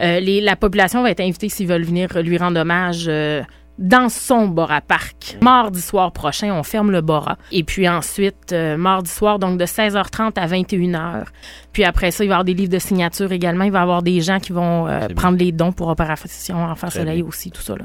Euh, les, la population va être invitée s'ils veulent venir lui rendre hommage. Euh, dans son Bora Park. Mardi soir prochain, on ferme le Bora. Et puis ensuite, euh, mardi soir, donc de 16h30 à 21h. Puis après ça, il va y avoir des livres de signature également. Il va y avoir des gens qui vont euh, prendre les dons pour Opération Enfant Soleil aussi, tout ça. Là.